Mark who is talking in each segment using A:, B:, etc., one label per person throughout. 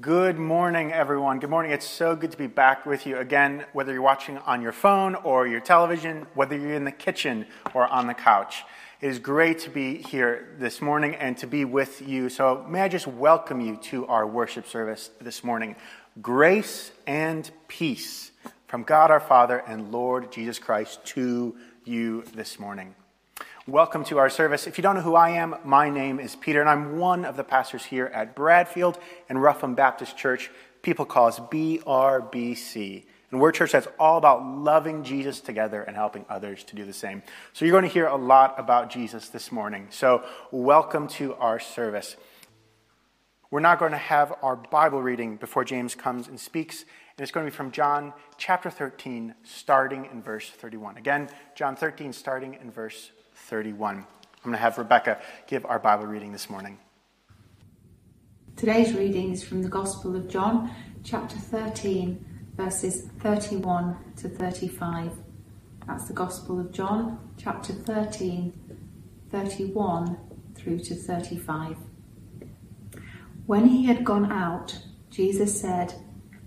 A: Good morning, everyone. Good morning. It's so good to be back with you again, whether you're watching on your phone or your television, whether you're in the kitchen or on the couch. It is great to be here this morning and to be with you. So, may I just welcome you to our worship service this morning. Grace and peace from God our Father and Lord Jesus Christ to you this morning. Welcome to our service. If you don't know who I am, my name is Peter, and I'm one of the pastors here at Bradfield and Rougham Baptist Church. People call us BRBC. And we're a church that's all about loving Jesus together and helping others to do the same. So you're going to hear a lot about Jesus this morning. So welcome to our service. We're not going to have our Bible reading before James comes and speaks. And it's going to be from John chapter 13, starting in verse 31. Again, John 13, starting in verse 31. I'm going to have Rebecca give our Bible reading this morning.
B: Today's reading is from the Gospel of John, chapter 13, verses 31 to 35. That's the Gospel of John, chapter 13, 31 through to 35. When he had gone out, Jesus said,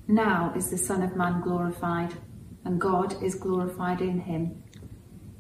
B: Now is the Son of Man glorified, and God is glorified in him.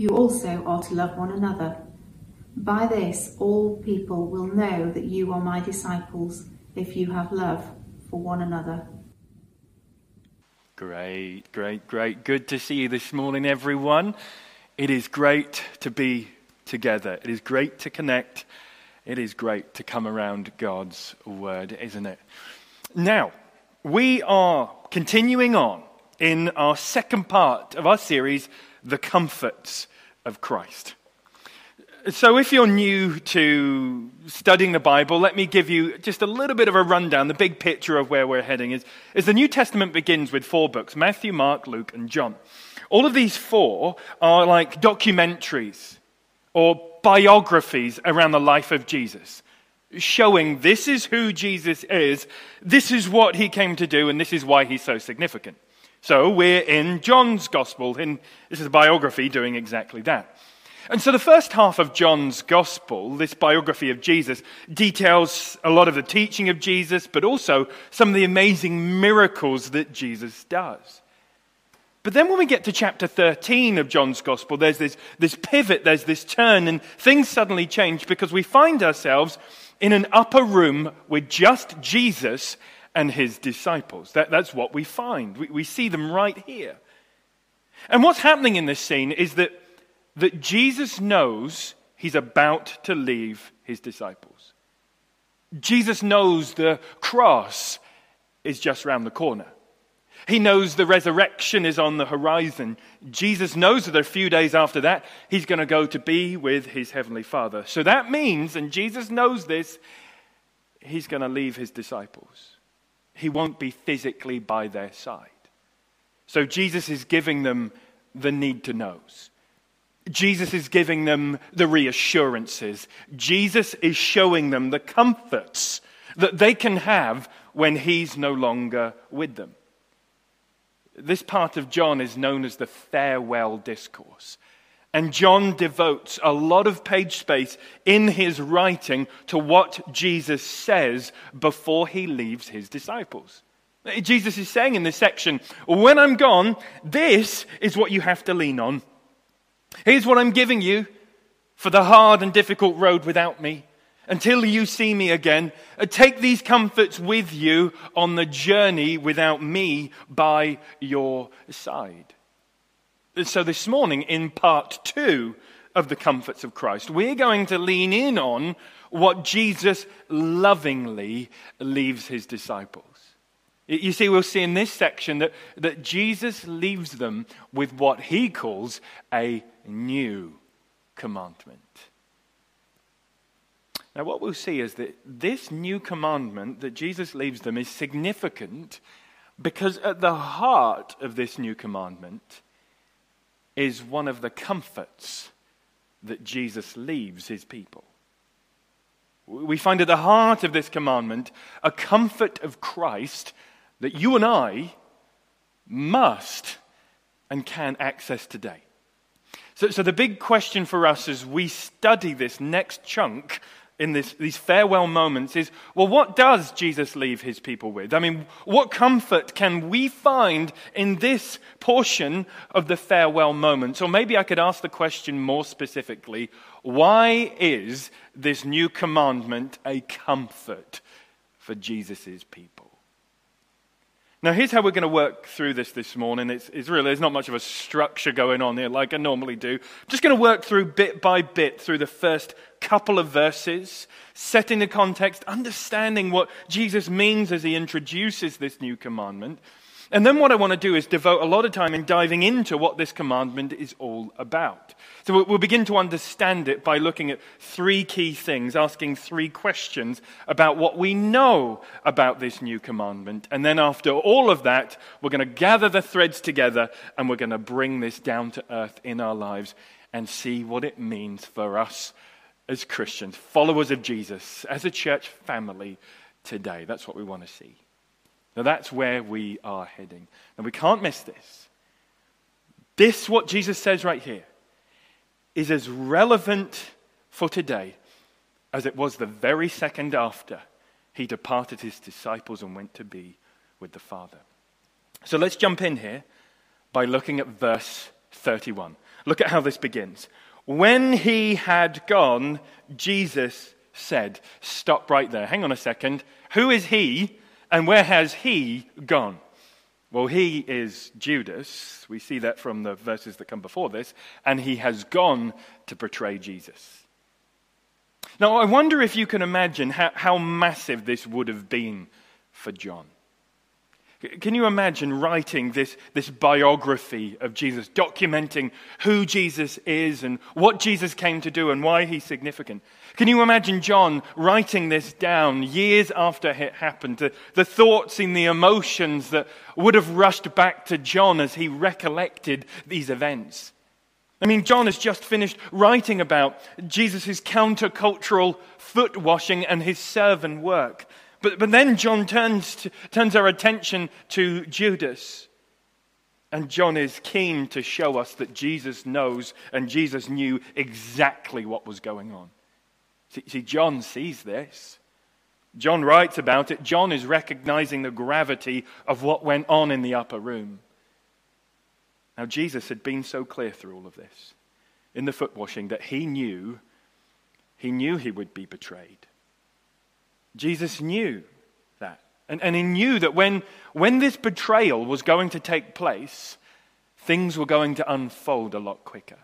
B: you also are to love one another. By this, all people will know that you are my disciples if you have love for one another.
C: Great, great, great. Good to see you this morning, everyone. It is great to be together. It is great to connect. It is great to come around God's word, isn't it? Now, we are continuing on in our second part of our series, The Comforts of Christ. So, if you're new to studying the Bible, let me give you just a little bit of a rundown. The big picture of where we're heading is, is the New Testament begins with four books Matthew, Mark, Luke, and John. All of these four are like documentaries or biographies around the life of Jesus, showing this is who Jesus is, this is what he came to do, and this is why he's so significant. So we're in John's Gospel, and this is a biography doing exactly that. And so the first half of John's Gospel, this biography of Jesus, details a lot of the teaching of Jesus, but also some of the amazing miracles that Jesus does. But then when we get to chapter 13 of John's Gospel, there's this, this pivot, there's this turn, and things suddenly change because we find ourselves in an upper room with just Jesus and his disciples. That, that's what we find. We, we see them right here. And what's happening in this scene is that, that Jesus knows he's about to leave his disciples. Jesus knows the cross is just round the corner. He knows the resurrection is on the horizon. Jesus knows that a few days after that, he's going to go to be with his heavenly Father. So that means, and Jesus knows this, he's going to leave his disciples he won't be physically by their side. So Jesus is giving them the need to knows. Jesus is giving them the reassurances. Jesus is showing them the comforts that they can have when he's no longer with them. This part of John is known as the farewell discourse. And John devotes a lot of page space in his writing to what Jesus says before he leaves his disciples. Jesus is saying in this section, When I'm gone, this is what you have to lean on. Here's what I'm giving you for the hard and difficult road without me. Until you see me again, take these comforts with you on the journey without me by your side. So, this morning, in part two of the comforts of Christ, we're going to lean in on what Jesus lovingly leaves his disciples. You see, we'll see in this section that, that Jesus leaves them with what he calls a new commandment. Now, what we'll see is that this new commandment that Jesus leaves them is significant because at the heart of this new commandment is one of the comforts that Jesus leaves his people. We find at the heart of this commandment a comfort of Christ that you and I must and can access today. So, so the big question for us as we study this next chunk in this, these farewell moments is well, what does Jesus leave his people with? I mean, what comfort can we find in this portion of the farewell moments? Or maybe I could ask the question more specifically why is this new commandment a comfort for Jesus' people? Now, here's how we're going to work through this this morning. It's, it's, really, there's not much of a structure going on here like I normally do. I'm just going to work through bit by bit through the first couple of verses, setting the context, understanding what Jesus means as he introduces this new commandment. And then what I want to do is devote a lot of time in diving into what this commandment is all about. So we'll begin to understand it by looking at three key things, asking three questions about what we know about this new commandment. And then after all of that, we're going to gather the threads together and we're going to bring this down to earth in our lives and see what it means for us as Christians, followers of Jesus, as a church family today. That's what we want to see. Now, that's where we are heading. And we can't miss this. This, what Jesus says right here, is as relevant for today as it was the very second after he departed his disciples and went to be with the Father. So let's jump in here by looking at verse 31. Look at how this begins. When he had gone, Jesus said, Stop right there. Hang on a second. Who is he and where has he gone? Well, he is Judas. We see that from the verses that come before this. And he has gone to betray Jesus. Now, I wonder if you can imagine how, how massive this would have been for John. Can you imagine writing this, this biography of Jesus, documenting who Jesus is and what Jesus came to do and why he's significant? Can you imagine John writing this down years after it happened, the, the thoughts and the emotions that would have rushed back to John as he recollected these events? I mean, John has just finished writing about Jesus' countercultural foot washing and his servant work. But, but then John turns, to, turns our attention to Judas. And John is keen to show us that Jesus knows and Jesus knew exactly what was going on. See, see, John sees this. John writes about it. John is recognizing the gravity of what went on in the upper room. Now, Jesus had been so clear through all of this in the foot washing that he knew, he knew he would be betrayed. Jesus knew that. And, and he knew that when, when this betrayal was going to take place, things were going to unfold a lot quicker.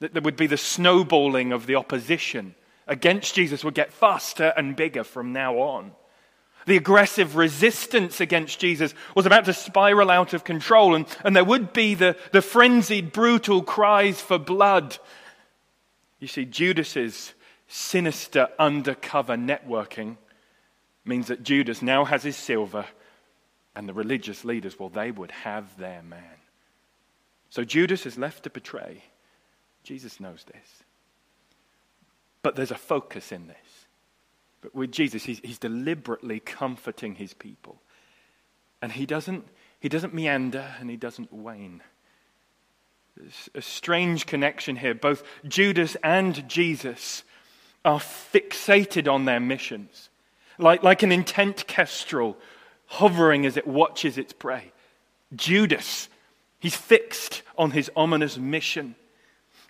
C: That there would be the snowballing of the opposition against Jesus would get faster and bigger from now on. The aggressive resistance against Jesus was about to spiral out of control, and, and there would be the, the frenzied, brutal cries for blood. You see, Judas's sinister undercover networking means that Judas now has his silver, and the religious leaders, well, they would have their man. So Judas is left to betray. Jesus knows this. But there's a focus in this. But with Jesus, he's, he's deliberately comforting his people. And he doesn't, he doesn't meander and he doesn't wane. There's a strange connection here. Both Judas and Jesus are fixated on their missions, like, like an intent kestrel hovering as it watches its prey. Judas, he's fixed on his ominous mission.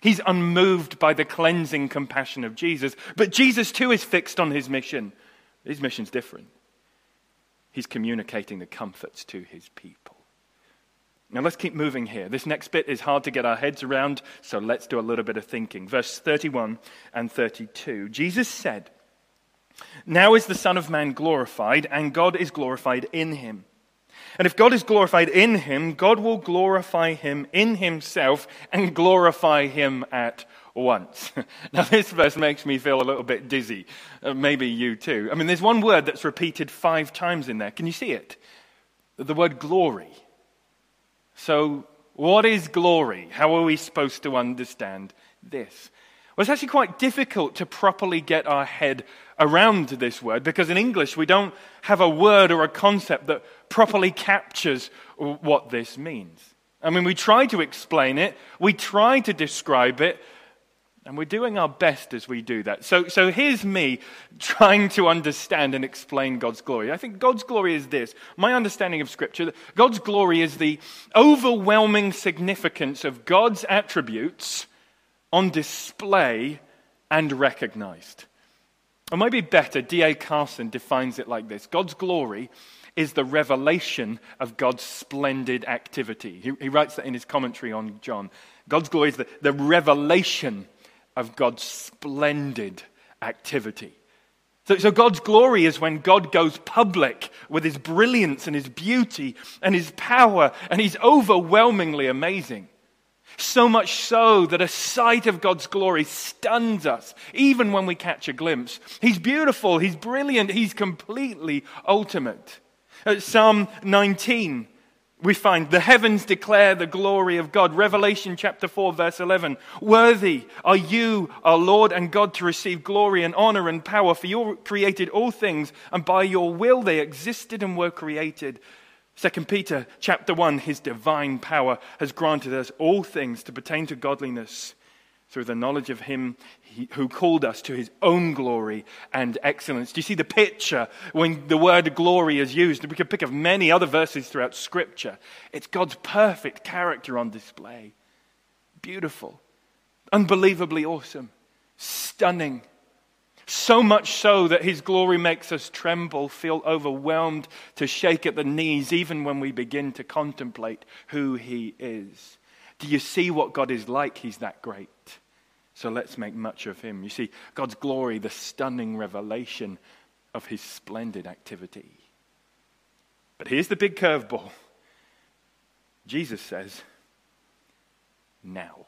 C: He's unmoved by the cleansing compassion of Jesus. But Jesus, too, is fixed on his mission. His mission's different. He's communicating the comforts to his people. Now let's keep moving here. This next bit is hard to get our heads around, so let's do a little bit of thinking. Verse 31 and 32. Jesus said, Now is the Son of Man glorified, and God is glorified in him. And if God is glorified in him, God will glorify him in himself and glorify him at once. now, this verse makes me feel a little bit dizzy. Uh, maybe you too. I mean, there's one word that's repeated five times in there. Can you see it? The word glory. So, what is glory? How are we supposed to understand this? Well, it's actually quite difficult to properly get our head around this word because in English we don't have a word or a concept that properly captures what this means. I mean, we try to explain it, we try to describe it, and we're doing our best as we do that. So, so here's me trying to understand and explain God's glory. I think God's glory is this my understanding of Scripture, God's glory is the overwhelming significance of God's attributes on display and recognized. Or maybe better, D.A. Carson defines it like this God's glory is the revelation of God's splendid activity. He, he writes that in his commentary on John. God's glory is the, the revelation of God's splendid activity. So, so, God's glory is when God goes public with his brilliance and his beauty and his power, and he's overwhelmingly amazing. So much so that a sight of God's glory stuns us, even when we catch a glimpse. He's beautiful, he's brilliant, he's completely ultimate. At Psalm 19, we find the heavens declare the glory of God. Revelation chapter 4, verse 11. Worthy are you, our Lord and God, to receive glory and honor and power, for you created all things, and by your will they existed and were created. 2 Peter chapter 1, his divine power has granted us all things to pertain to godliness through the knowledge of him who called us to his own glory and excellence. Do you see the picture when the word glory is used? We could pick of many other verses throughout Scripture. It's God's perfect character on display. Beautiful, unbelievably awesome, stunning. So much so that his glory makes us tremble, feel overwhelmed, to shake at the knees, even when we begin to contemplate who he is. Do you see what God is like? He's that great. So let's make much of him. You see, God's glory, the stunning revelation of his splendid activity. But here's the big curveball Jesus says, now.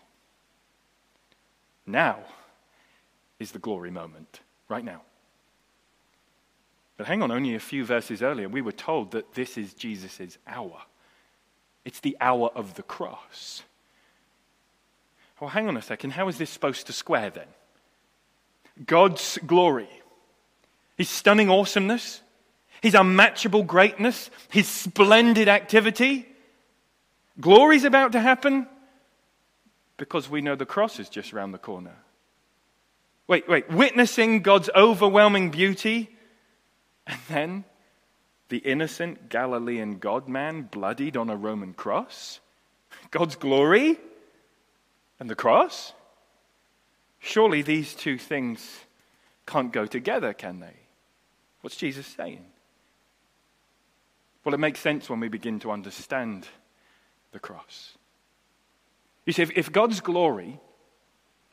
C: Now is the glory moment, right now. But hang on, only a few verses earlier, we were told that this is Jesus' hour. It's the hour of the cross. Well, hang on a second. How is this supposed to square then? God's glory, His stunning awesomeness, His unmatchable greatness, His splendid activity. Glory's about to happen because we know the cross is just around the corner. Wait, wait, witnessing God's overwhelming beauty, and then the innocent Galilean God man bloodied on a Roman cross? God's glory? And the cross? Surely these two things can't go together, can they? What's Jesus saying? Well, it makes sense when we begin to understand the cross. You see, if, if God's glory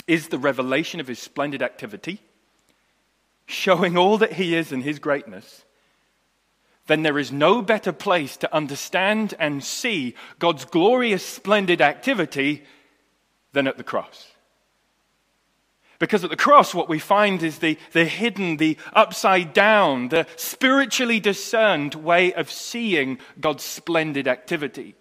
C: is the revelation of his splendid activity, showing all that he is and his greatness, then there is no better place to understand and see God's glorious, splendid activity than at the cross. Because at the cross, what we find is the, the hidden, the upside down, the spiritually discerned way of seeing God's splendid activity.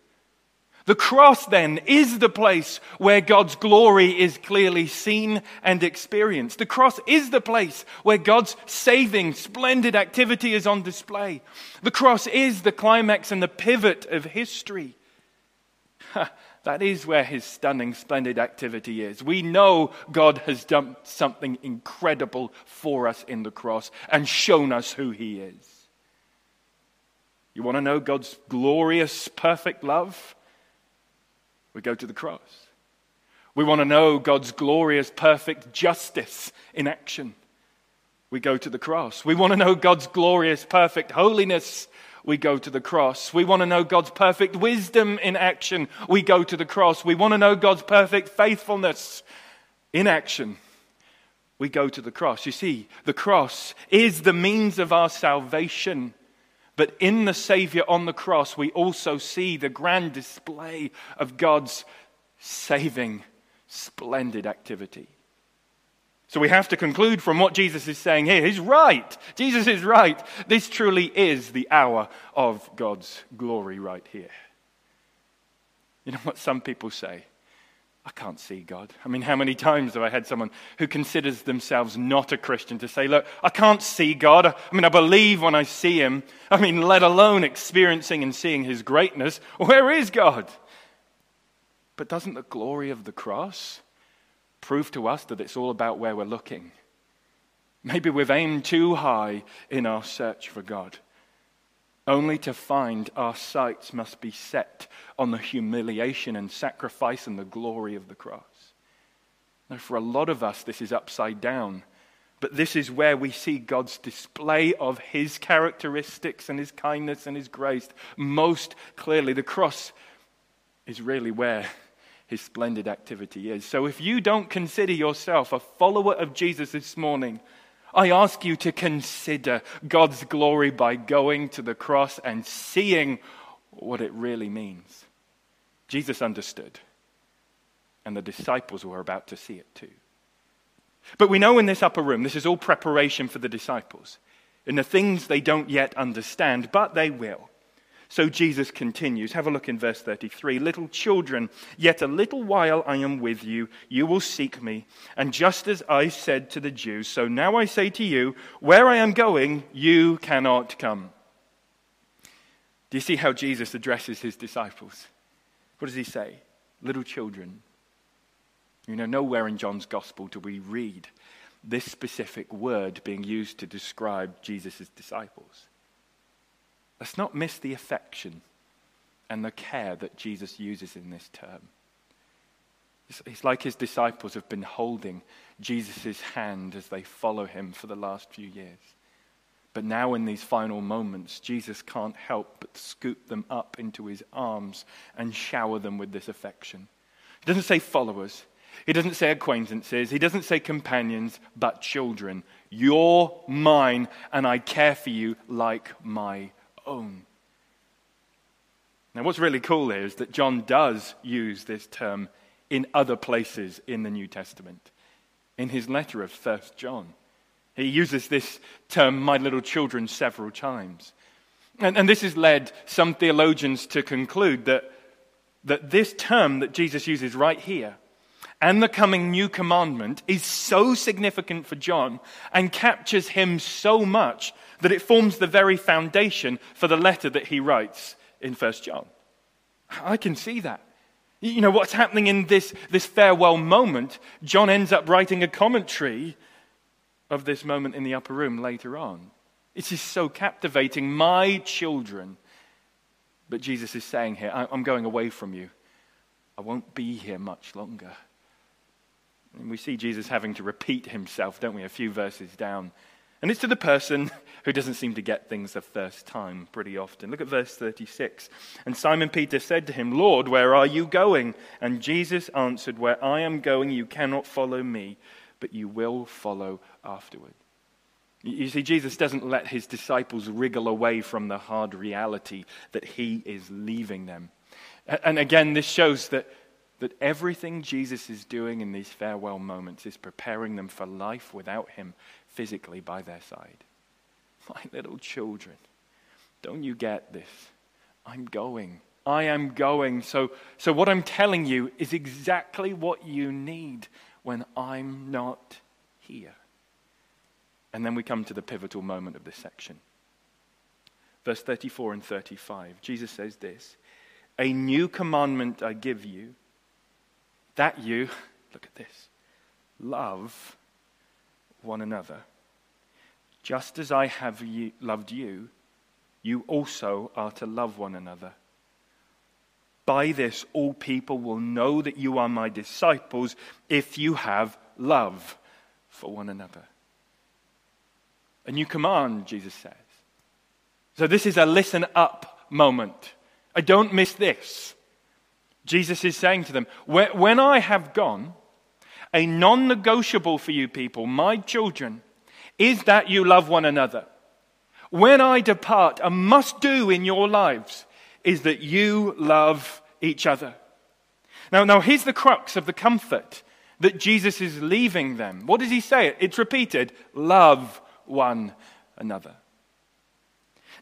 C: The cross, then, is the place where God's glory is clearly seen and experienced. The cross is the place where God's saving, splendid activity is on display. The cross is the climax and the pivot of history. That is where his stunning, splendid activity is. We know God has done something incredible for us in the cross and shown us who he is. You want to know God's glorious, perfect love? We go to the cross. We want to know God's glorious, perfect justice in action. We go to the cross. We want to know God's glorious, perfect holiness we go to the cross. We want to know God's perfect wisdom in action, we go to the cross. We want to know God's perfect faithfulness in action, we go to the cross. You see, the cross is the means of our salvation. But in the Savior on the cross, we also see the grand display of God's saving, splendid activity. So we have to conclude from what Jesus is saying here. He's right. Jesus is right. This truly is the hour of God's glory right here. You know what some people say? I can't see God. I mean, how many times have I had someone who considers themselves not a Christian to say, Look, I can't see God. I mean, I believe when I see Him. I mean, let alone experiencing and seeing His greatness. Where is God? But doesn't the glory of the cross prove to us that it's all about where we're looking? Maybe we've aimed too high in our search for God only to find our sights must be set on the humiliation and sacrifice and the glory of the cross. Now, for a lot of us, this is upside down. But this is where we see God's display of his characteristics and his kindness and his grace most clearly. The cross is really where his splendid activity is. So if you don't consider yourself a follower of Jesus this morning, I ask you to consider God's glory by going to the cross and seeing what it really means. Jesus understood, and the disciples were about to see it too. But we know in this upper room, this is all preparation for the disciples, in the things they don't yet understand, but they will. So Jesus continues. Have a look in verse 33. Little children, yet a little while I am with you. You will seek me. And just as I said to the Jews, so now I say to you, where I am going, you cannot come. Do you see how Jesus addresses his disciples? What does he say? Little children. You know, nowhere in John's gospel do we read this specific word being used to describe Jesus' disciples. Let's not miss the affection and the care that Jesus uses in this term. It's, like his disciples have been holding Jesus' hand as they follow him for the last few years. But now, in these final moments, Jesus can't help but scoop them up into his arms and shower them with this affection. He doesn't say followers, he doesn't say acquaintances, he doesn't say companions, but children. You're mine, and I care for you like my own. Now, what's really cool is that John does use this term in other places in the New Testament. In his letter of 1 John, he uses this term, my little children, several times. And, and this has led some theologians to conclude that, that this term that Jesus uses right here and the coming new commandment is so significant for John and captures him so much that it forms the very foundation for the letter that he writes in 1 John. I can see that. You know, what's happening in this, this farewell moment, John ends up writing a commentary of this moment in the upper room later on. It is so captivating. My children. But Jesus is saying here, I'm going away from you. I won't be here much longer. And we see Jesus having to repeat himself, don't we, a few verses down and it's to the person who doesn't seem to get things the first time pretty often. Look at verse 36. And Simon Peter said to him, Lord, where are you going? And Jesus answered, Where I am going, you cannot follow me, but you will follow afterward. You see, Jesus doesn't let his disciples wriggle away from the hard reality that he is leaving them. And again, this shows that, that everything Jesus is doing in these farewell moments is preparing them for life without him physically by their side. My little children, don't you get this? I'm going. I am going. So, so what I'm telling you is exactly what you need when I'm not here. And then we come to the pivotal moment of this section. Verse 34 and 35. Jesus says this A new commandment I give you, that you, look at this, love one another. Just as I have loved you, you also are to love one another. By this, all people will know that you are my disciples if you have love for one another. A new command, Jesus says. So, this is a listen up moment. I don't miss this. Jesus is saying to them, When I have gone, a non negotiable for you people, my children, is that you love one another. When I depart, a must do in your lives is that you love each other. Now, now here's the crux of the comfort that Jesus is leaving them. What does he say? It's repeated love one another.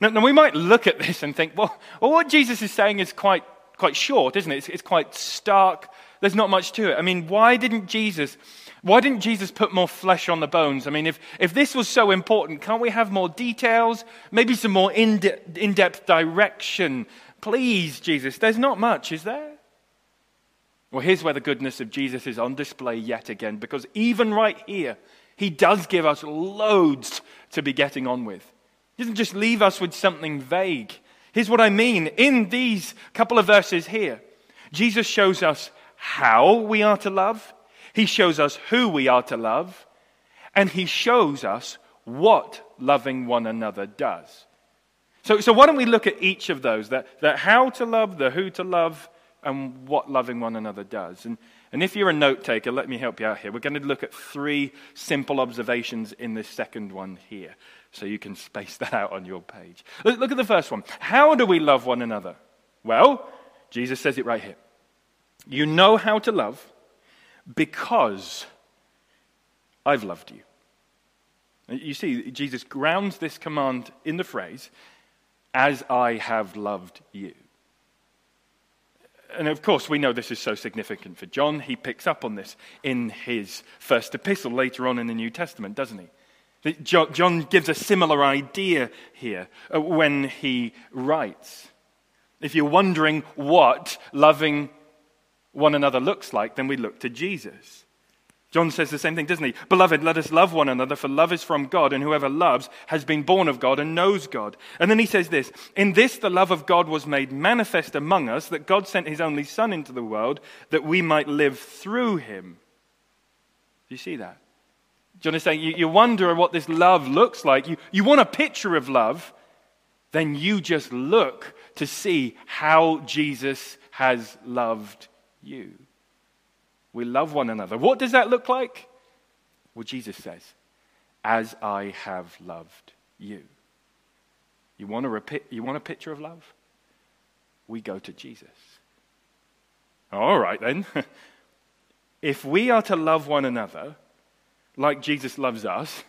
C: Now, now, we might look at this and think, well, well what Jesus is saying is quite, quite short, isn't it? It's, it's quite stark. There's not much to it. I mean, why didn't Jesus why didn't Jesus put more flesh on the bones? I mean, if, if this was so important, can't we have more details? Maybe some more in in depth direction? Please, Jesus. There's not much, is there? Well, here's where the goodness of Jesus is on display yet again, because even right here, he does give us loads to be getting on with. He doesn't just leave us with something vague. Here's what I mean. In these couple of verses here, Jesus shows us how we are to love, he shows us who we are to love, and He shows us what loving one another does. So, so why don't we look at each of those that, that how to love, the who to love, and what loving one another does. And, and if you're a note taker, let me help you out here. We're going to look at three simple observations in this second one here. So you can space that out on your page. Look, look at the first one. How do we love one another? Well, Jesus says it right here. You know how to love because I've loved you. You see, Jesus grounds this command in the phrase, as I have loved you. And of course, we know this is so significant for John. He picks up on this in his first epistle later on in the New Testament, doesn't he? John gives a similar idea here uh, when he writes. If you're wondering what loving one another looks like, then we look to Jesus. John says the same thing, doesn't he? Beloved, let us love one another, for love is from God, and whoever loves has been born of God and knows God. And then he says this In this the love of God was made manifest among us, that God sent his only Son into the world, that we might live through him. Do you see that? John is saying, you, you wonder what this love looks like. You, you want a picture of love, then you just look to see how Jesus has loved you. We love one another. What does that look like? Well, Jesus says, As I have loved you. You want, a you want a picture of love? We go to Jesus. All right, then. if we are to love one another like Jesus loves us,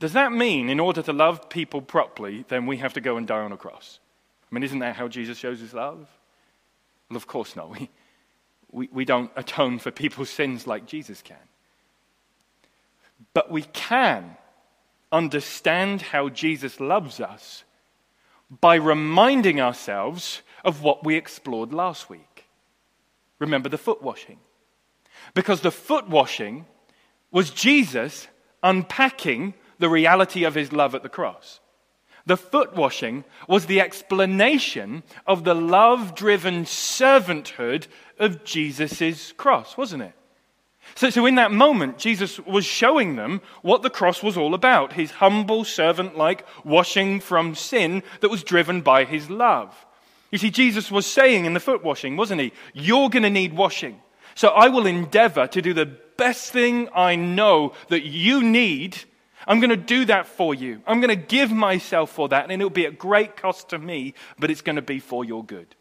C: does that mean in order to love people properly, then we have to go and die on a cross? I mean, isn't that how Jesus shows his love? Well, of course not. We, we, we don't atone for people's sins like Jesus can. But we can understand how Jesus loves us by reminding ourselves of what we explored last week. Remember the foot washing. Because the foot washing was Jesus unpacking the reality of his love at the cross. The foot washing was the explanation of the love driven servanthood of Jesus' cross, wasn't it? So, so, in that moment, Jesus was showing them what the cross was all about his humble, servant like washing from sin that was driven by his love. You see, Jesus was saying in the foot washing, wasn't he? You're going to need washing. So I will endeavor to do the best thing I know that you need I'm going to do that for you. I'm going to give myself for that, and it'll be at great cost to me, but it's going to be for your good.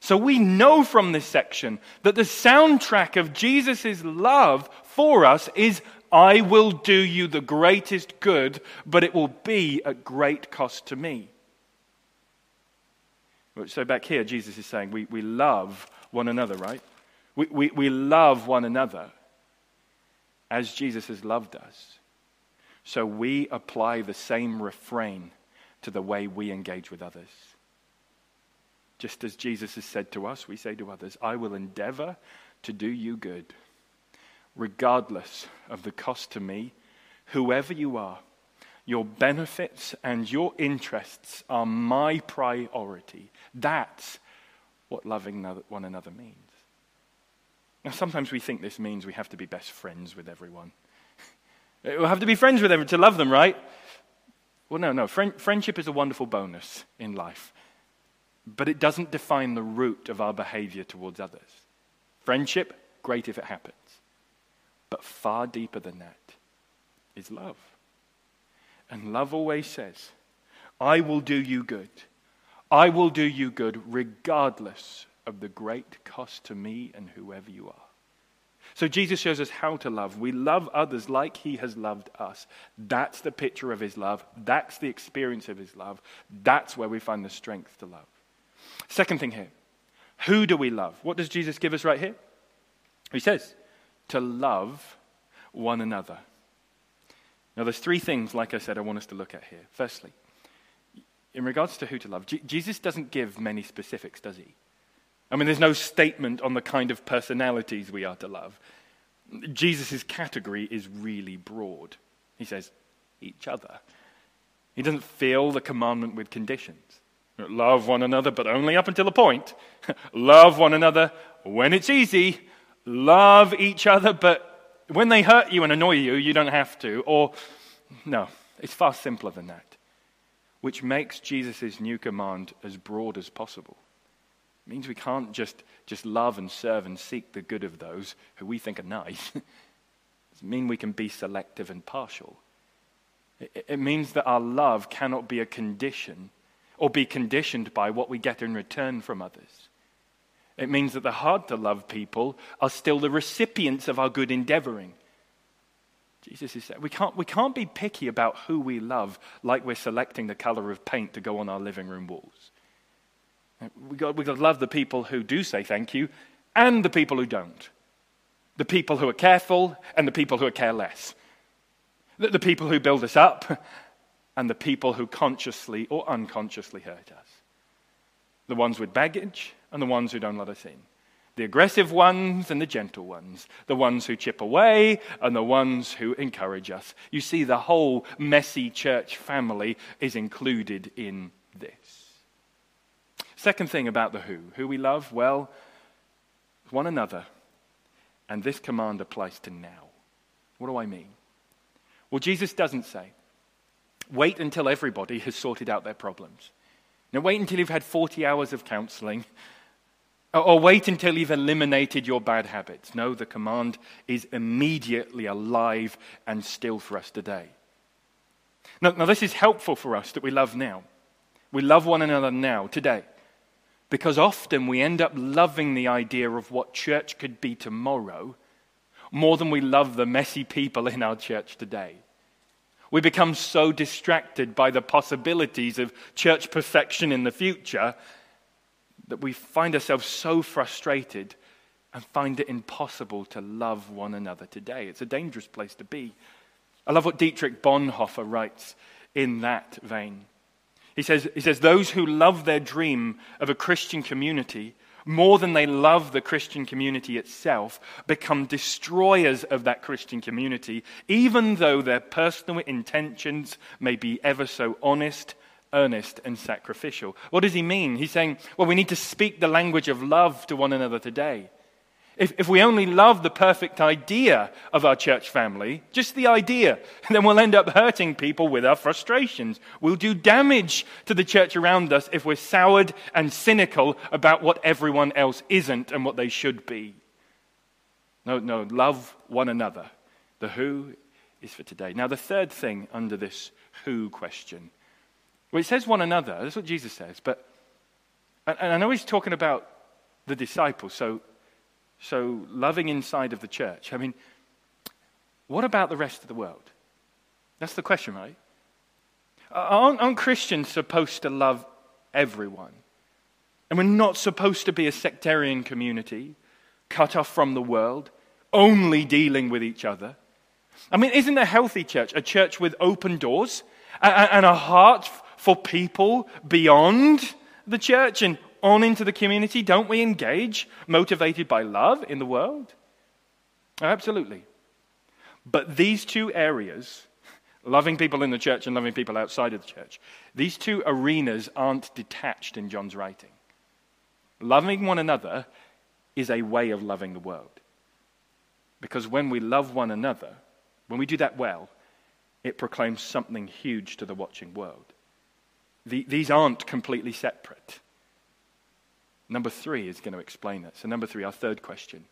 C: So we know from this section that the soundtrack of Jesus' love for us is I will do you the greatest good, but it will be at great cost to me. So back here, Jesus is saying we, we love one another, right? We, we, we love one another as Jesus has loved us. So we apply the same refrain to the way we engage with others. Just as Jesus has said to us, we say to others, I will endeavor to do you good, regardless of the cost to me, whoever you are. Your benefits and your interests are my priority. That's what loving one another means. Now, sometimes we think this means we have to be best friends with everyone. We'll have to be friends with them to love them, right? Well, no, no. Friend, friendship is a wonderful bonus in life, but it doesn't define the root of our behavior towards others. Friendship, great if it happens, but far deeper than that is love. And love always says, I will do you good. I will do you good regardless of the great cost to me and whoever you are. So Jesus shows us how to love. We love others like he has loved us. That's the picture of his love. That's the experience of his love. That's where we find the strength to love. Second thing here who do we love? What does Jesus give us right here? He says, to love one another. Now, there's three things, like I said, I want us to look at here. Firstly, in regards to who to love, Jesus doesn't give many specifics, does he? I mean, there's no statement on the kind of personalities we are to love. Jesus' category is really broad. He says, each other. He doesn't fill the commandment with conditions. Love one another, but only up until a point. love one another when it's easy. Love each other, but when they hurt you and annoy you, you don't have to. Or, no, it's far simpler than that. Which makes Jesus' new command as broad as possible. It means we can't just, just love and serve and seek the good of those who we think are nice. it means we can be selective and partial. It, it means that our love cannot be a condition or be conditioned by what we get in return from others. It means that the hard to love people are still the recipients of our good endeavoring. Jesus is saying we can't, we can't be picky about who we love like we're selecting the color of paint to go on our living room walls. We've got, we got to love the people who do say thank you and the people who don't. The people who are careful and the people who are careless. The, the people who build us up and the people who consciously or unconsciously hurt us. The ones with baggage and the ones who don't let us in. The aggressive ones and the gentle ones. The ones who chip away and the ones who encourage us. You see, the whole messy church family is included in this. Second thing about the who who we love, well, one another. And this command applies to now. What do I mean? Well, Jesus doesn't say, wait until everybody has sorted out their problems. Now, wait until you've had 40 hours of counseling, or wait until you've eliminated your bad habits. No, the command is immediately alive and still for us today. Now, now this is helpful for us that we love now. We love one another now, today. Because often we end up loving the idea of what church could be tomorrow more than we love the messy people in our church today. We become so distracted by the possibilities of church perfection in the future that we find ourselves so frustrated and find it impossible to love one another today. It's a dangerous place to be. I love what Dietrich Bonhoeffer writes in that vein. He says, he says, Those who love their dream of a Christian community more than they love the Christian community itself become destroyers of that Christian community, even though their personal intentions may be ever so honest, earnest, and sacrificial. What does he mean? He's saying, well, we need to speak the language of love to one another today. If, if we only love the perfect idea of our church family, just the idea, then we'll end up hurting people with our frustrations. We'll do damage to the church around us if we're soured and cynical about what everyone else isn't and what they should be. No, no, love one another. The who is for today. Now, the third thing under this who question, well, it says one another. That's what Jesus says. But, and I know he's talking about the disciples, so so loving inside of the church. I mean, what about the rest of the world? That's the question, right? Aren't, aren't Christians supposed to love everyone? And we're not supposed to be a sectarian community, cut off from the world, only dealing with each other. I mean, isn't a healthy church a church with open doors and a heart for people beyond the church and on into the community? Don't we engage motivated by love in the world? Absolutely. But these two areas, loving people in the church and loving people outside of the church, these two arenas aren't detached in John's writing. Loving one another is a way of loving the world. Because when we love one another, when we do that well, it proclaims something huge to the watching world. The, these aren't completely separate. Number three is going to explain that. So, number three, our third question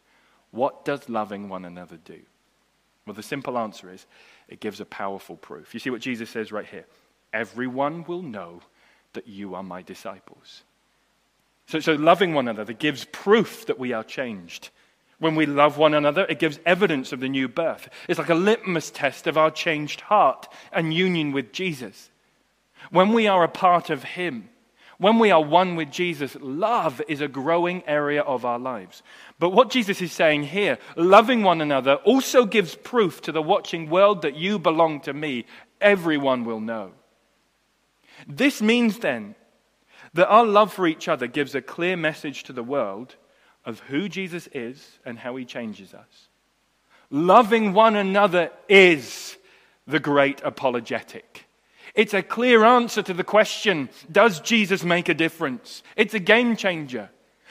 C: What does loving one another do? Well, the simple answer is it gives a powerful proof. You see what Jesus says right here Everyone will know that you are my disciples. So, so loving one another gives proof that we are changed. When we love one another, it gives evidence of the new birth. It's like a litmus test of our changed heart and union with Jesus. When we are a part of Him, when we are one with Jesus, love is a growing area of our lives. But what Jesus is saying here, loving one another, also gives proof to the watching world that you belong to me. Everyone will know. This means then that our love for each other gives a clear message to the world of who Jesus is and how he changes us. Loving one another is the great apologetic. It's a clear answer to the question Does Jesus make a difference? It's a game changer.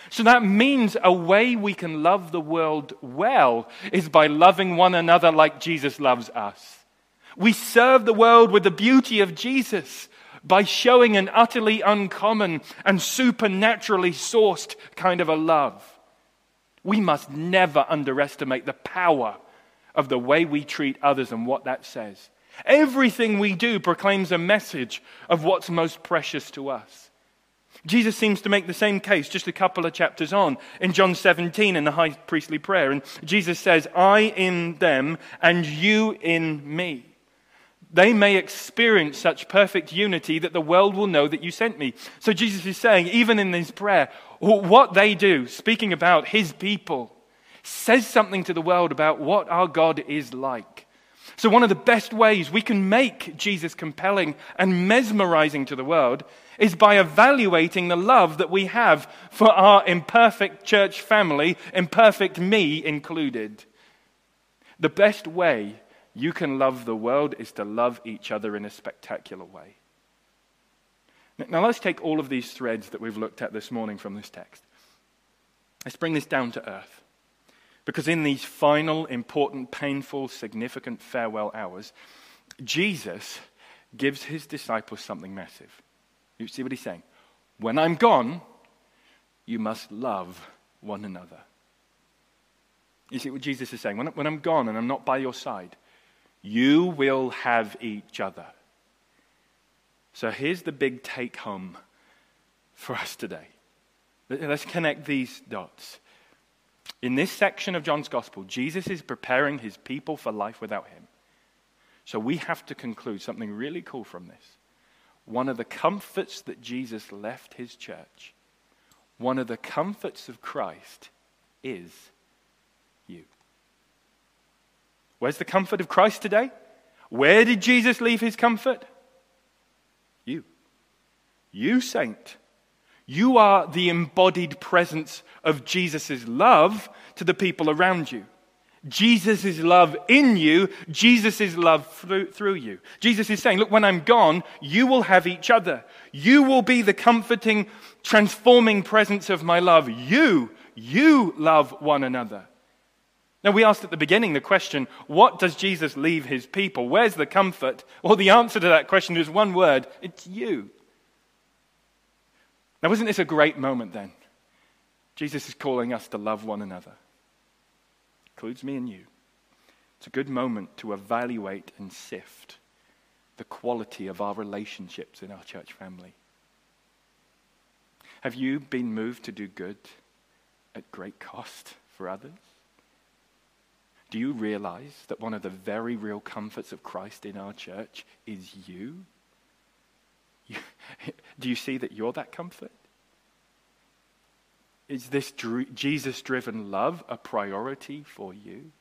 C: So that means a way we can love the world well is by loving one another like Jesus loves us. We serve the world with the beauty of Jesus by showing an utterly uncommon and supernaturally sourced kind of a love. We must never underestimate the power of the way we treat others and what that says. Everything we do proclaims a message of what's most precious to us. Jesus seems to make the same case just a couple of chapters on in John 17 in the high priestly prayer. And Jesus says, I in them and you in me they may experience such perfect unity that the world will know that you sent me. So Jesus is saying, even in this prayer, what they do, speaking about his people, says something to the world about what our God is like. So, one of the best ways we can make Jesus compelling and mesmerizing to the world is by evaluating the love that we have for our imperfect church family, imperfect me included. The best way you can love the world is to love each other in a spectacular way. Now, let's take all of these threads that we've looked at this morning from this text. Let's bring this down to earth. Because in these final, important, painful, significant farewell hours, Jesus gives his disciples something massive. You see what he's saying? When I'm gone, you must love one another. You see what Jesus is saying? When, when I'm gone and I'm not by your side, you will have each other. So here's the big take home for us today. Let's connect these dots. In this section of John's Gospel, Jesus is preparing his people for life without him. So we have to conclude something really cool from this. One of the comforts that Jesus left his church, one of the comforts of Christ is you. Where's the comfort of Christ today? Where did Jesus leave his comfort? You. You, saint. You are the embodied presence of Jesus' love to the people around you. Jesus' love in you, Jesus' love through, through, you. Jesus is saying, Look, when I'm gone, you will have each other. You will be the comforting, transforming presence of my love. You, you love one another. Now, we asked at the beginning the question, what does Jesus leave his people? Where's the comfort? Well, the answer to that question is one word it's you. Now, wasn't this a great moment then? Jesus is calling us to love one another, includes me and you. It's a good moment to evaluate and sift the quality of our relationships in our church family. Have you been moved to do good at great cost for others? Do you realize that one of the very real comforts of Christ in our church is you? do you see that you're that comfort? Is this Jesus driven love a priority for you?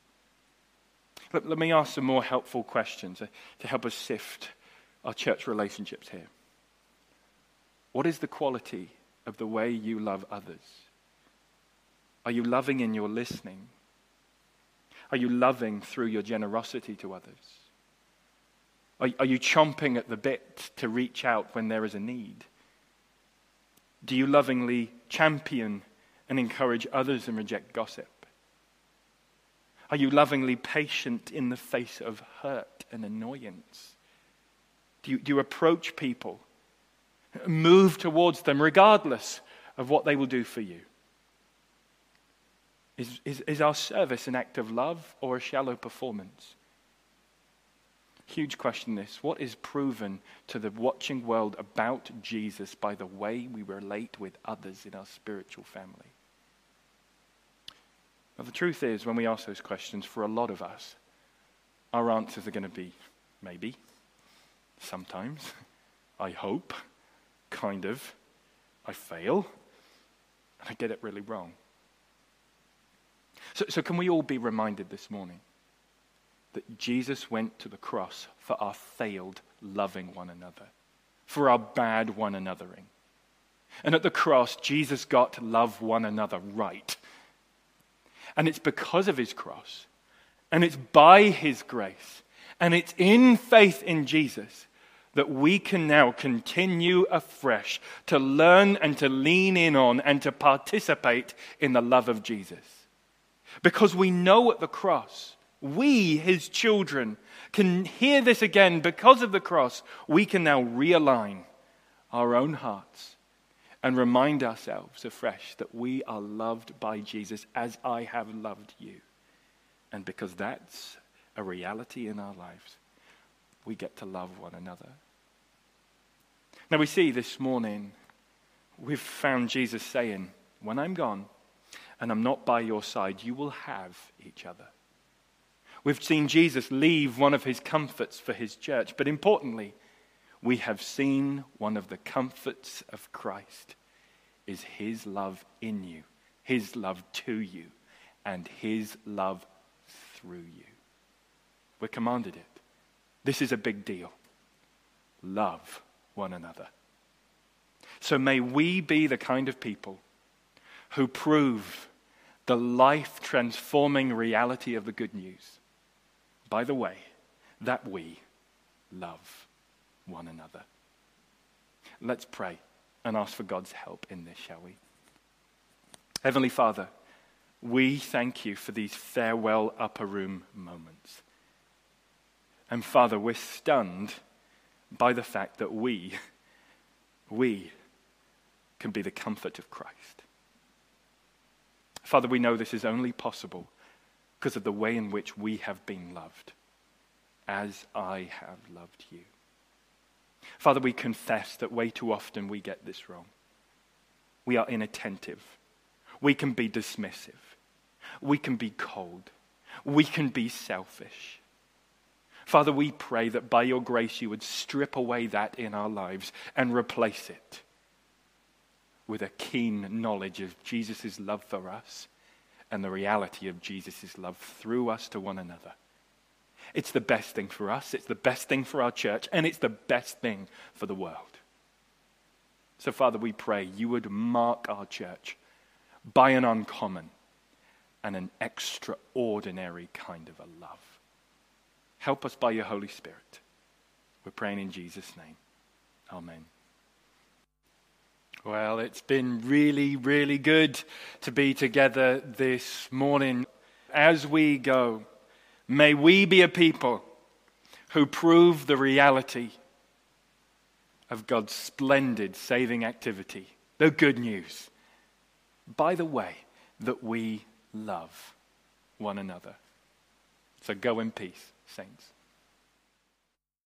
C: Let, let, me ask some more helpful questions to help us sift our church relationships here. What is the quality of the way you love others? Are you loving in your listening? Are you loving through your generosity to others? Are, are you chomping at the bit to reach out when there is a need? Do you lovingly champion and encourage others and reject gossip? Are you lovingly patient in the face of hurt and annoyance? Do you, do you approach people, move towards them regardless of what they will do for you? Is, is, is our service an act of love or a shallow performance? Huge question this. What is proven to the watching world about Jesus by the way we relate with others in our spiritual family? But the truth is, when we ask those questions, for a lot of us, our answers are going to be maybe, sometimes, I hope, kind of, I fail, and I get it really wrong. So, so, can we all be reminded this morning that Jesus went to the cross for our failed loving one another, for our bad one anothering? And at the cross, Jesus got to love one another right. And it's because of his cross, and it's by his grace, and it's in faith in Jesus that we can now continue afresh to learn and to lean in on and to participate in the love of Jesus. Because we know at the cross, we, his children, can hear this again because of the cross. We can now realign our own hearts and remind ourselves afresh that we are loved by Jesus as I have loved you. And because that's a reality in our lives, we get to love one another. Now, we see this morning, we've found Jesus saying, When I'm gone and I'm not by your side, you will have each other. We've seen Jesus leave one of his comforts for his church, but importantly, we have seen one of the comforts of Christ is his love in you, his love to you, and his love through you. We're commanded it. This is a big deal. Love one another. So may we be the kind of people who prove the life transforming reality of the good news by the way that we love one another. Let's pray and ask for God's help in this, shall we? Heavenly Father, we thank you for these farewell upper room moments. And Father, we're stunned by the fact that we, we can be the comfort of Christ. Father, we know this is only possible because of the way in which we have been loved, as I have loved you. Father, we confess that way too often we get this wrong. We are inattentive. We can be dismissive. We can be cold. We can be selfish. Father, we pray that by your grace you would strip away that in our lives and replace it with a keen knowledge of Jesus' love for us and the reality of Jesus' love through us to one another. It's the best thing for us, it's the best thing for our church, and it's the best thing for the world. So, Father, we pray you would mark our church by an uncommon and an extraordinary kind of a love. Help us by your Holy Spirit. We're praying in Jesus' name. Amen. Well, it's been really, really good to be together this morning. As we go, may we be a people who prove the reality of God's splendid saving activity, the good news, by the way that we love one another. So go in peace saints.